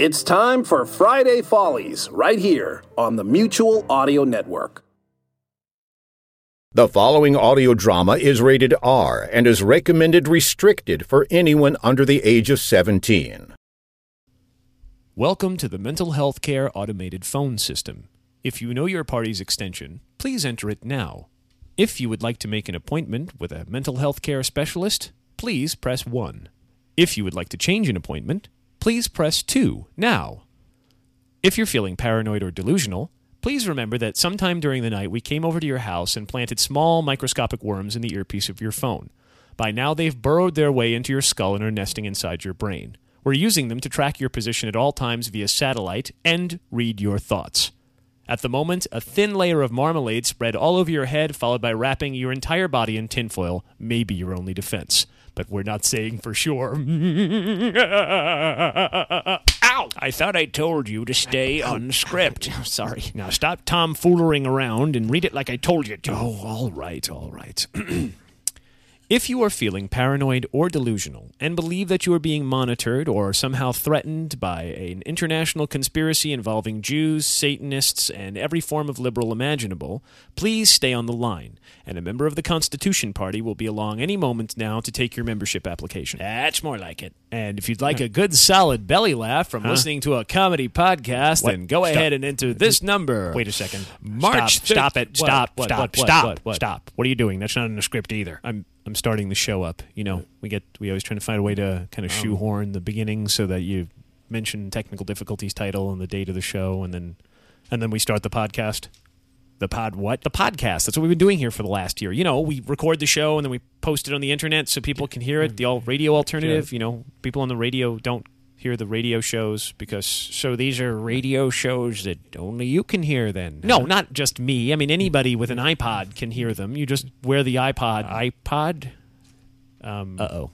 It's time for Friday Follies right here on the Mutual Audio Network. The following audio drama is rated R and is recommended restricted for anyone under the age of 17. Welcome to the Mental Health Care Automated Phone System. If you know your party's extension, please enter it now. If you would like to make an appointment with a mental health care specialist, please press 1. If you would like to change an appointment, please press 2 now. If you're feeling paranoid or delusional, please remember that sometime during the night we came over to your house and planted small microscopic worms in the earpiece of your phone. By now, they've burrowed their way into your skull and are nesting inside your brain. We're using them to track your position at all times via satellite and read your thoughts. At the moment, a thin layer of marmalade spread all over your head, followed by wrapping your entire body in tinfoil, may be your only defense. But we're not saying for sure. Ow! I thought I told you to stay on script. Sorry. Now stop tomfoolering around and read it like I told you to. Oh, all right, all right. If you are feeling paranoid or delusional and believe that you are being monitored or somehow threatened by an international conspiracy involving Jews, Satanists, and every form of liberal imaginable, please stay on the line, and a member of the Constitution Party will be along any moment now to take your membership application. That's more like it. And if you'd like a good solid belly laugh from listening to a comedy podcast, What? then go Stop. ahead and enter this number. Wait a second. March. Stop, stop it. What? Stop, What? stop, stop, stop. What are you doing? That's not in the script either. I'm I'm starting the show up. You know, we get we always trying to find a way to kind of um, shoehorn the beginning so that you mention technical difficulties title and the date of the show, and then and then we start the podcast. The pod what? The podcast. That's what we've been doing here for the last year. You know, we record the show and then we post it on the internet so people can hear it. The all radio alternative. You know, people on the radio don't hear the radio shows because So these are radio shows that only you can hear then. no, not just me. I mean, anybody with an iPod can hear them. You just wear the iPod. iPod? Um, Uh oh.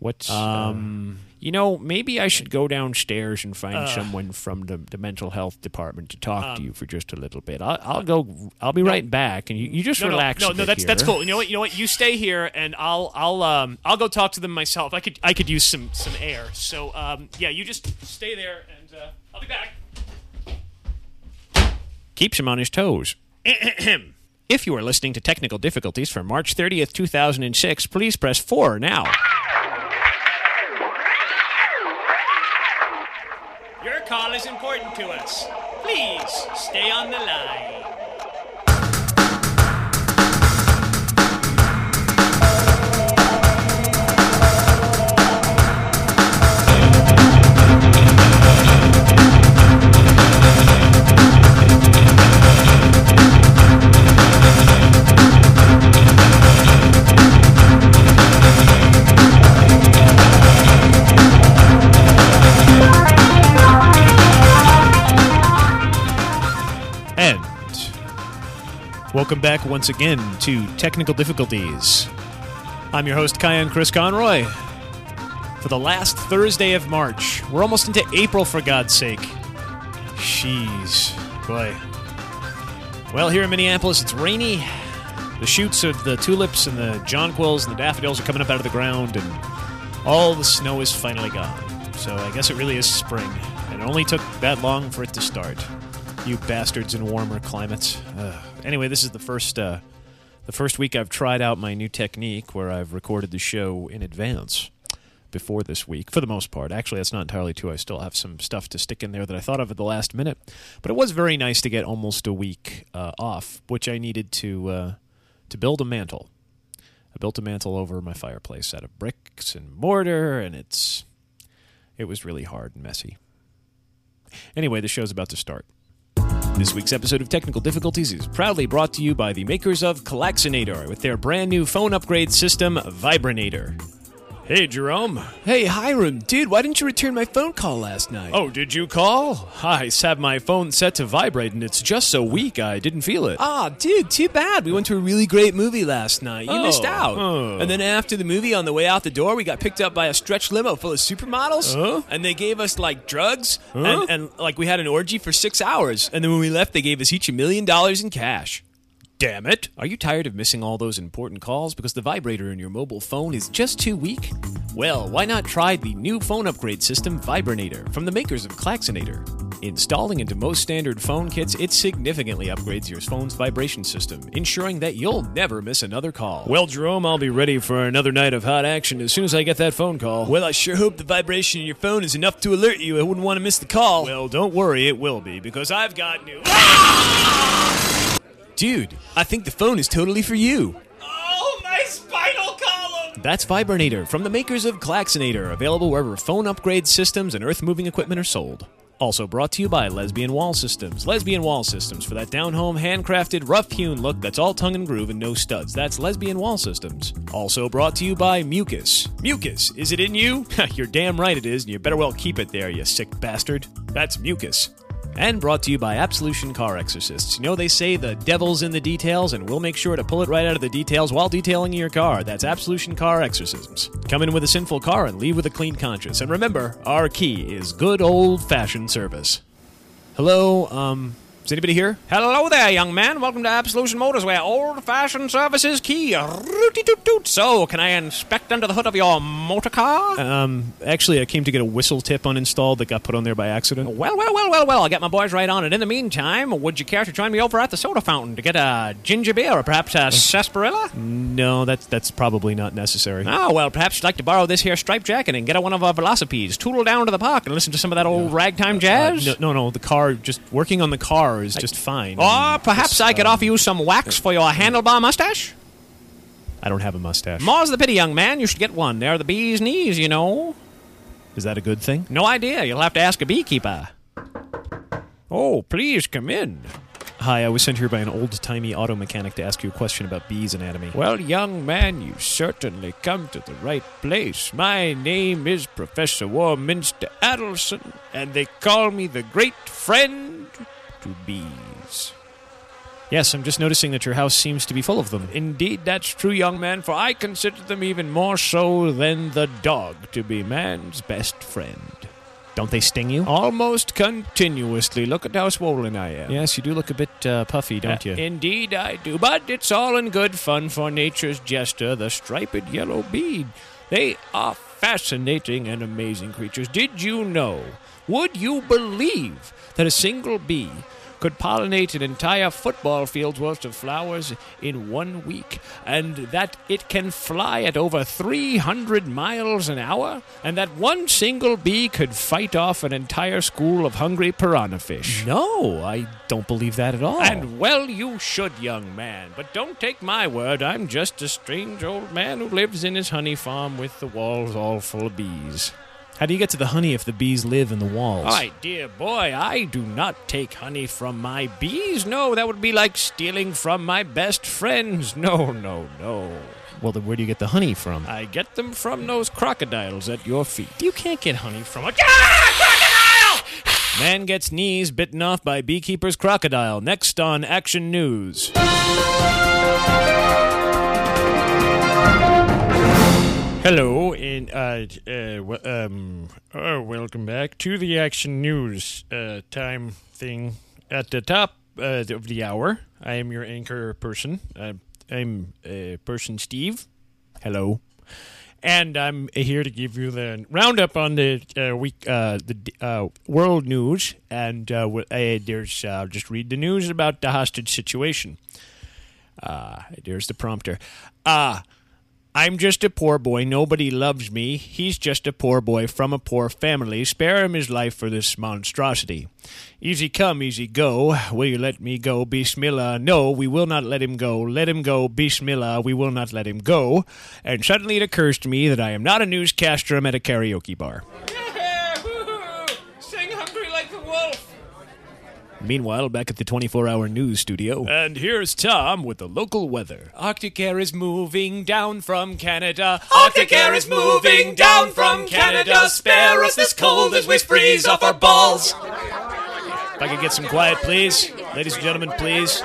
What's. um, you know, maybe I should go downstairs and find someone from the, the mental health department to talk to you for just a little bit. I'll, I'll go. I'll be right back, and you, you just no, relax. No, no, no, bit that's that's cool. You know what? You know what? You stay here, and I'll I'll um I'll go talk to them myself. I could I could use some some air. So um yeah, you just stay there, and uh, I'll be back. keeps him on his toes. if you are listening to technical difficulties for March 30th, 2006, please press 4 now. Call is important to us. Please stay on the line. Welcome back once again to Technical Difficulties. I'm your host, Cayenne Chris Conroy. For the last Thursday of March, we're almost into April, for God's sake. Jeez, boy. Well, here in Minneapolis, it's rainy. The shoots of the tulips and the jonquils and the daffodils are coming up out of the ground, and all the snow is finally gone. So I guess it really is spring, and it only took that long for it to start. You bastards in warmer climates. Ugh. Anyway, this is the first uh, the first week I've tried out my new technique where I've recorded the show in advance before this week, for the most part. Actually, that's not entirely true. I still have some stuff to stick in there that I thought of at the last minute. But it was very nice to get almost a week uh, off, which I needed to uh, to build a mantle. I built a mantle over my fireplace out of bricks and mortar, and it's it was really hard and messy. Anyway, the show's about to start. This week's episode of Technical Difficulties is proudly brought to you by the makers of Klaxonator with their brand new phone upgrade system, Vibranator. Hey, Jerome. Hey, Hiram, dude, why didn't you return my phone call last night? Oh, did you call? I have my phone set to vibrate and it's just so weak I didn't feel it. Ah, dude, too bad. We went to a really great movie last night. You Oh, missed out. oh. And then after the movie, on the way out the door, we got picked up by a stretch limo full of supermodels. Huh? And they gave us, like, drugs. And, and, like, we had an orgy for six hours. And then when we left, they gave us each a million dollars in cash. Damn it! Are you tired of missing all those important calls because the vibrator in your mobile phone is just too weak? Well, why not try the new phone upgrade system Vibranator from the makers of Klaxonator? Installing into most standard phone kits, it significantly upgrades your phone's vibration system, ensuring that you'll never miss another call. Well, Jerome, I'll be ready for another night of hot action as soon as I get that phone call. Well, I sure hope the vibration in your phone is enough to alert you. I wouldn't want to miss the call. Well, don't worry, it will be, because I've got new. Dude, I think the phone is totally for you. Oh, my spinal column! That's Vibranator from the makers of Klaxonator, available wherever phone upgrade systems and earth moving equipment are sold. Also brought to you by Lesbian Wall Systems. Lesbian Wall Systems for that down home, handcrafted, rough hewn look that's all tongue and groove and no studs. That's Lesbian Wall Systems. Also brought to you by Mucus. Mucus, is it in you? You're damn right it is, and you better well keep it there, you sick bastard. That's Mucus. And brought to you by Absolution Car Exorcists. You know, they say the devil's in the details, and we'll make sure to pull it right out of the details while detailing your car. That's Absolution Car Exorcisms. Come in with a sinful car and leave with a clean conscience. And remember, our key is good old fashioned service. Hello, um, is anybody here? Hello there, young man. Welcome to Absolution Motors, where old-fashioned service is key. Rooty-toot-toot. So, can I inspect under the hood of your motor car? Um, actually, I came to get a whistle tip uninstalled that got put on there by accident. Well, well, well, well, well. I'll get my boys right on it. In the meantime, would you care to join me over at the soda fountain to get a ginger beer or perhaps a sarsaparilla? No, that's that's probably not necessary. Oh, well, perhaps you'd like to borrow this here striped jacket and get one of our velocipedes, tootle down to the park and listen to some of that old ragtime jazz? Uh, no, no, no, the car, just working on the car is just fine. Or I mean, perhaps just, I could uh, offer you some wax for your handlebar mustache? I don't have a mustache. More's the pity, young man. You should get one. They're the bee's knees, you know. Is that a good thing? No idea. You'll have to ask a beekeeper. Oh, please come in. Hi, I was sent here by an old timey auto mechanic to ask you a question about bees anatomy. Well, young man, you certainly come to the right place. My name is Professor Warminster Adelson, and they call me the great friend to bees. Yes, I'm just noticing that your house seems to be full of them. Indeed, that's true, young man, for I consider them even more so than the dog to be man's best friend. Don't they sting you? Almost continuously. Look at how swollen I am. Yes, you do look a bit uh, puffy, don't Uh, you? Indeed, I do. But it's all in good fun for nature's jester, the striped yellow bead. They are fascinating and amazing creatures. Did you know? Would you believe that a single bee could pollinate an entire football field's worth of flowers in one week, and that it can fly at over 300 miles an hour, and that one single bee could fight off an entire school of hungry piranha fish? no, I don't believe that at all. And well, you should, young man. But don't take my word. I'm just a strange old man who lives in his honey farm with the walls all full of bees. How do you get to the honey if the bees live in the walls? My dear boy, I do not take honey from my bees. No, that would be like stealing from my best friends. No, no, no. Well, then where do you get the honey from? I get them from those crocodiles at your feet. you can't get honey from a Ah, crocodile! man gets knees bitten off by beekeeper's crocodile. Next on Action News. Hello, and uh, uh, w- um, uh, welcome back to the Action News uh, time thing at the top uh, of the hour. I am your anchor person. I'm uh, person Steve. Hello, and I'm here to give you the roundup on the week, the world news, and uh, there's just read the news about the hostage situation. There's the prompter. Ah. I'm just a poor boy. Nobody loves me. He's just a poor boy from a poor family. Spare him his life for this monstrosity. Easy come, easy go. Will you let me go? Bismillah. No, we will not let him go. Let him go. Bismillah. We will not let him go. And suddenly it occurs to me that I am not a newscaster. I'm at a karaoke bar. Meanwhile, back at the 24 hour news studio. And here's Tom with the local weather. Arctic air is moving down from Canada. Arctic air is moving down from Canada. Spare us this cold as we freeze off our balls. If I could get some quiet, please. Ladies and gentlemen, please.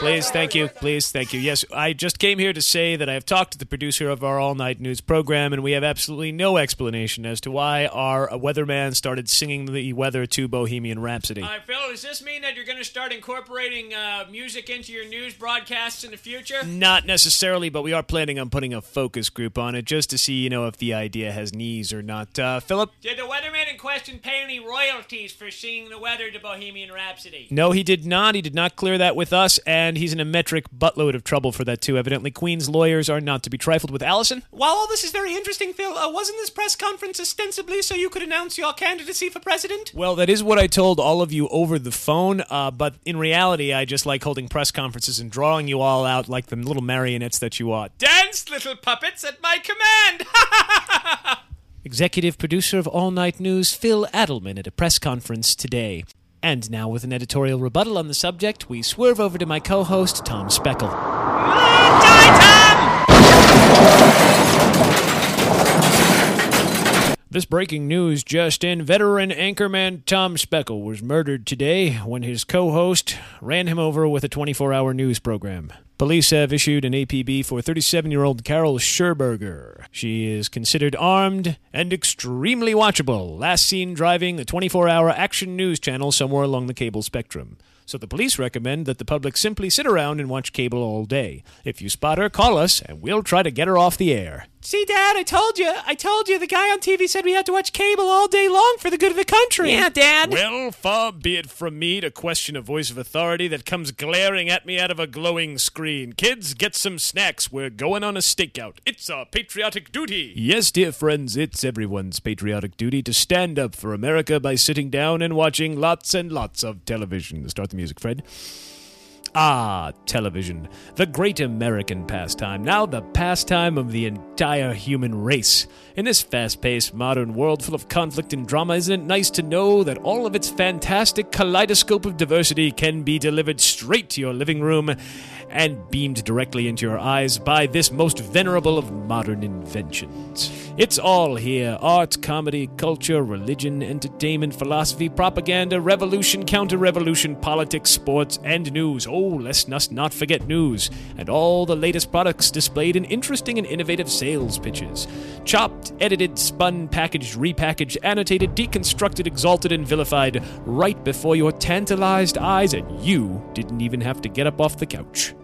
Please, thank you. Please, thank you. Yes, I just came here to say that I have talked to the producer of our all night news program, and we have absolutely no explanation as to why our weatherman started singing the weather to Bohemian Rhapsody. All right, Phil, does this mean that you're going to start incorporating uh, music into your news broadcasts in the future? Not necessarily, but we are planning on putting a focus group on it just to see, you know, if the idea has knees or not. Uh, Philip? Did the weatherman in question pay any royalties for singing the weather to Bohemian Rhapsody? No, he did not. He did not clear that with us, and he's in a metric buttload of trouble for that, too. Evidently, Queen's lawyers are not to be trifled with. Allison? While all this is very interesting, Phil, uh, wasn't this press conference ostensibly so you could announce your candidacy for president? Well, that is what I told all of you over the phone, uh, but in reality, I just like holding press conferences and drawing you all out like the little marionettes that you are. Dance, little puppets, at my command! Executive producer of All Night News, Phil Adelman, at a press conference today. And now, with an editorial rebuttal on the subject, we swerve over to my co host, Tom Speckle. This breaking news just in veteran anchorman Tom Speckle was murdered today when his co host ran him over with a 24 hour news program. Police have issued an APB for 37 year old Carol Scherberger. She is considered armed and extremely watchable, last seen driving the 24 hour action news channel somewhere along the cable spectrum. So the police recommend that the public simply sit around and watch cable all day. If you spot her, call us and we'll try to get her off the air. See, Dad, I told you. I told you. The guy on TV said we had to watch cable all day long for the good of the country. Yeah, Dad. Well, far be it from me to question a voice of authority that comes glaring at me out of a glowing screen. Kids, get some snacks. We're going on a stakeout. It's our patriotic duty. Yes, dear friends, it's everyone's patriotic duty to stand up for America by sitting down and watching lots and lots of television. Start the music, Fred. Ah, television, the great American pastime, now the pastime of the entire human race. In this fast paced modern world full of conflict and drama, isn't it nice to know that all of its fantastic kaleidoscope of diversity can be delivered straight to your living room and beamed directly into your eyes by this most venerable of modern inventions? It's all here art, comedy, culture, religion, entertainment, philosophy, propaganda, revolution, counter revolution, politics, sports, and news. Oh, lest us not forget news. And all the latest products displayed in interesting and innovative sales pitches. Chopped, edited, spun, packaged, repackaged, annotated, deconstructed, exalted, and vilified right before your tantalized eyes, and you didn't even have to get up off the couch.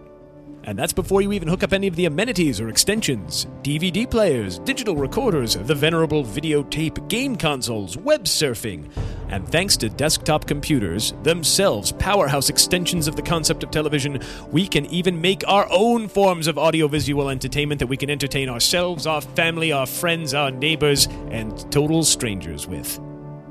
And that's before you even hook up any of the amenities or extensions DVD players, digital recorders, the venerable videotape, game consoles, web surfing. And thanks to desktop computers, themselves powerhouse extensions of the concept of television, we can even make our own forms of audiovisual entertainment that we can entertain ourselves, our family, our friends, our neighbors, and total strangers with.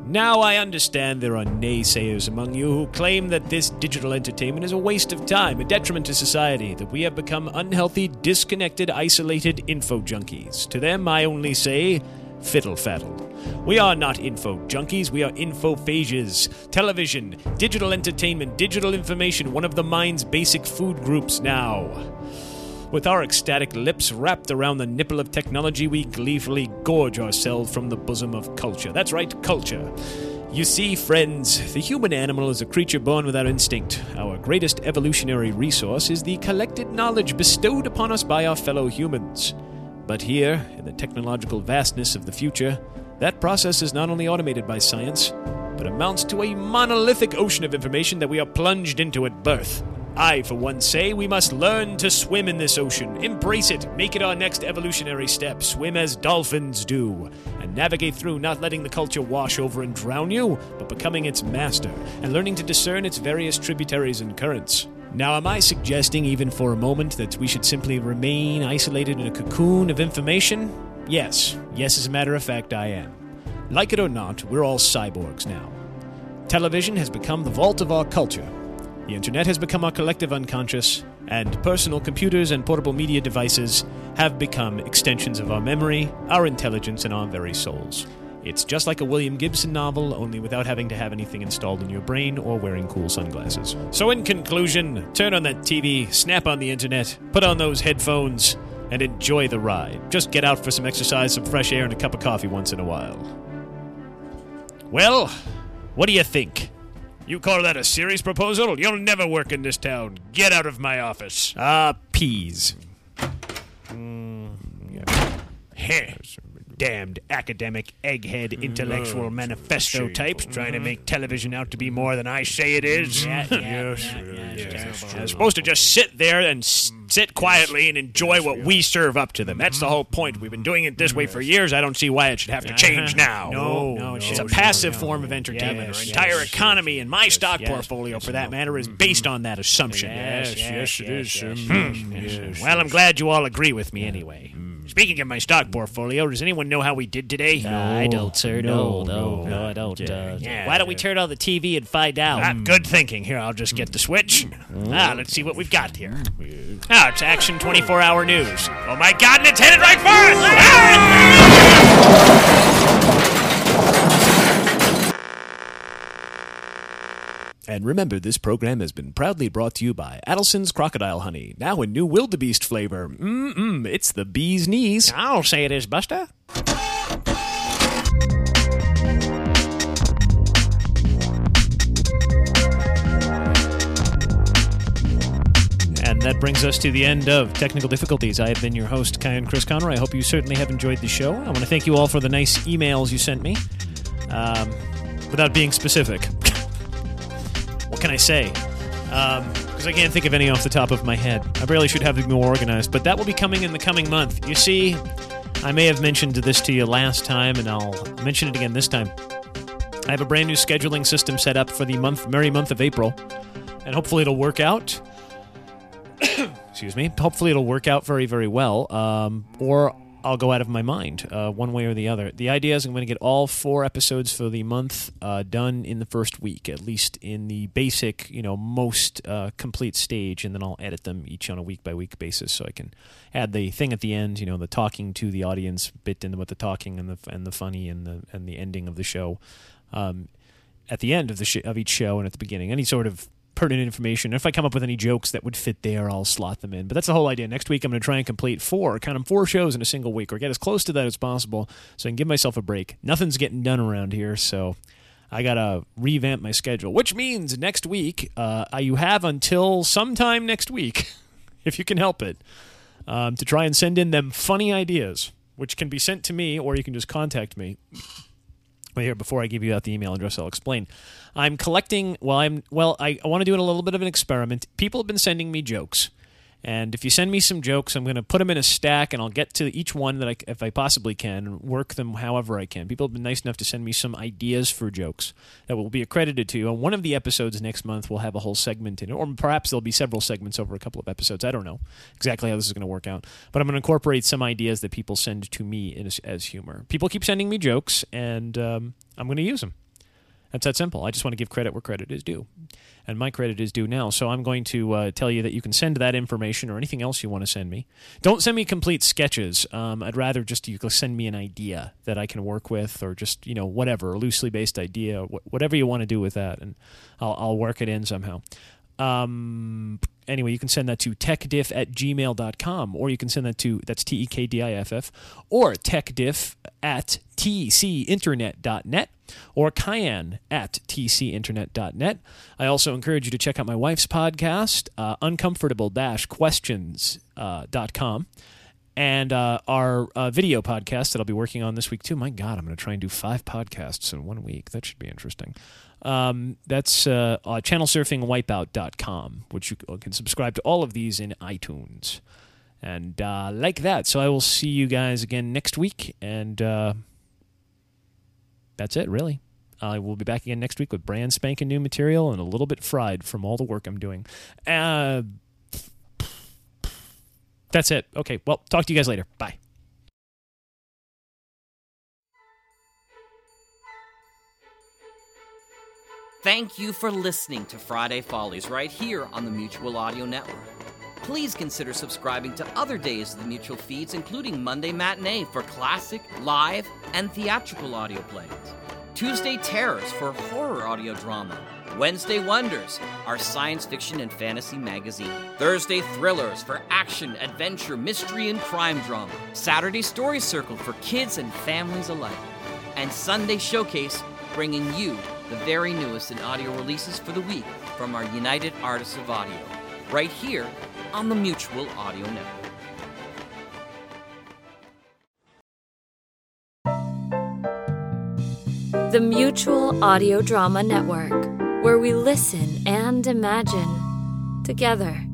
Now I understand there are naysayers among you who claim that this digital entertainment is a waste of time, a detriment to society, that we have become unhealthy, disconnected, isolated info junkies. To them, I only say, fiddle faddle. We are not info junkies, we are infophages. Television, digital entertainment, digital information, one of the mind's basic food groups now. With our ecstatic lips wrapped around the nipple of technology, we gleefully gorge ourselves from the bosom of culture. That's right, culture. You see, friends, the human animal is a creature born without instinct. Our greatest evolutionary resource is the collected knowledge bestowed upon us by our fellow humans. But here, in the technological vastness of the future, that process is not only automated by science, but amounts to a monolithic ocean of information that we are plunged into at birth. I, for one, say we must learn to swim in this ocean, embrace it, make it our next evolutionary step, swim as dolphins do, and navigate through not letting the culture wash over and drown you, but becoming its master, and learning to discern its various tributaries and currents. Now, am I suggesting, even for a moment, that we should simply remain isolated in a cocoon of information? Yes, yes, as a matter of fact, I am. Like it or not, we're all cyborgs now. Television has become the vault of our culture. The internet has become our collective unconscious, and personal computers and portable media devices have become extensions of our memory, our intelligence, and our very souls. It's just like a William Gibson novel, only without having to have anything installed in your brain or wearing cool sunglasses. So, in conclusion, turn on that TV, snap on the internet, put on those headphones, and enjoy the ride. Just get out for some exercise, some fresh air, and a cup of coffee once in a while. Well, what do you think? You call that a serious proposal? You'll never work in this town. Get out of my office. Ah, peas. Mm, Heh. Damned academic, egghead, intellectual manifesto types trying to make television out to be more than I say it is. Yeah, yeah, yeah, yeah, yeah. They're supposed to just sit there and s- sit quietly and enjoy what we serve up to them. That's the whole point. We've been doing it this way for years. I don't see why it should have to change now. No, no, it's no, a no, passive no. form of entertainment. Yes, Our entire yes, economy and my stock yes, portfolio, for yes, that matter, is based on that assumption. Yes, yes, it is. yes, Hmm. yes, Well, I'm glad you all agree with me anyway. Speaking of my stock portfolio, does anyone know how we did today? I don't, sir. No, no, no, no, I don't. Uh, Yeah. why don't we turn on the TV and find out? Ah, good thinking. Here, I'll just get the switch. Ah, let's see what we've got here. Ah, it's Action 24 Hour News. Oh my God, and it's headed right for us! Ah! And remember, this program has been proudly brought to you by Adelson's Crocodile Honey, now in new wildebeest flavor. Mmm, it's the bee's knees. I'll say it is, Buster. And that brings us to the end of Technical Difficulties. I have been your host, Cayenne Chris Conroy. I hope you certainly have enjoyed the show. I want to thank you all for the nice emails you sent me. Um, without being specific, what can I say? Because I can't think of any off the top of my head. I really should have them more organized, but that will be coming in the coming month. You see, I may have mentioned this to you last time, and I'll mention it again this time. I have a brand new scheduling system set up for the month, merry month of April, and hopefully it'll work out excuse me. Hopefully, it'll work out very, very well. Um, or I'll go out of my mind, uh, one way or the other. The idea is I'm going to get all four episodes for the month uh, done in the first week, at least in the basic, you know, most uh, complete stage, and then I'll edit them each on a week by week basis, so I can add the thing at the end, you know, the talking to the audience bit in with the talking and the and the funny and the and the ending of the show. Um, at the end of the sh- of each show and at the beginning, any sort of pertinent information. If I come up with any jokes that would fit there, I'll slot them in. But that's the whole idea. Next week, I'm going to try and complete four, count them four shows in a single week, or get as close to that as possible, so I can give myself a break. Nothing's getting done around here, so I gotta revamp my schedule. Which means next week, uh, you have until sometime next week, if you can help it, um, to try and send in them funny ideas, which can be sent to me, or you can just contact me. Well, here before I give you out the email address, I'll explain. I'm collecting. Well, I'm well. I, I want to do it a little bit of an experiment. People have been sending me jokes, and if you send me some jokes, I'm going to put them in a stack, and I'll get to each one that I, if I possibly can, work them however I can. People have been nice enough to send me some ideas for jokes that will be accredited to you. And one of the episodes next month will have a whole segment in it, or perhaps there'll be several segments over a couple of episodes. I don't know exactly how this is going to work out, but I'm going to incorporate some ideas that people send to me as, as humor. People keep sending me jokes, and um, I'm going to use them. That's that simple. I just want to give credit where credit is due. And my credit is due now. So I'm going to uh, tell you that you can send that information or anything else you want to send me. Don't send me complete sketches. Um, I'd rather just you send me an idea that I can work with or just, you know, whatever, a loosely based idea, wh- whatever you want to do with that. And I'll, I'll work it in somehow. Um, anyway, you can send that to tekdiff at gmail.com or you can send that to, that's T E K D I F F, or tekdiff at tcinternet.net or cayenne at tcinternet.net. I also encourage you to check out my wife's podcast, uh, uncomfortable-questions.com. and uh, our uh, video podcast that I'll be working on this week too. My God, I'm going to try and do five podcasts in one week. That should be interesting. Um, that's uh, uh, channelsurfingwipeout.com, which you can subscribe to all of these in iTunes. And uh, like that. So I will see you guys again next week. And uh, that's it, really. I will be back again next week with brand spanking new material and a little bit fried from all the work I'm doing. Uh, that's it. Okay, well, talk to you guys later. Bye. Thank you for listening to Friday Follies right here on the Mutual Audio Network. Please consider subscribing to other days of the Mutual feeds, including Monday Matinee for classic, live, and theatrical audio plays, Tuesday Terrors for horror audio drama, Wednesday Wonders, our science fiction and fantasy magazine, Thursday Thrillers for action, adventure, mystery, and crime drama, Saturday Story Circle for kids and families alike, and Sunday Showcase bringing you the very newest in audio releases for the week from our United Artists of Audio, right here on the Mutual Audio Network. The Mutual Audio Drama Network, where we listen and imagine together.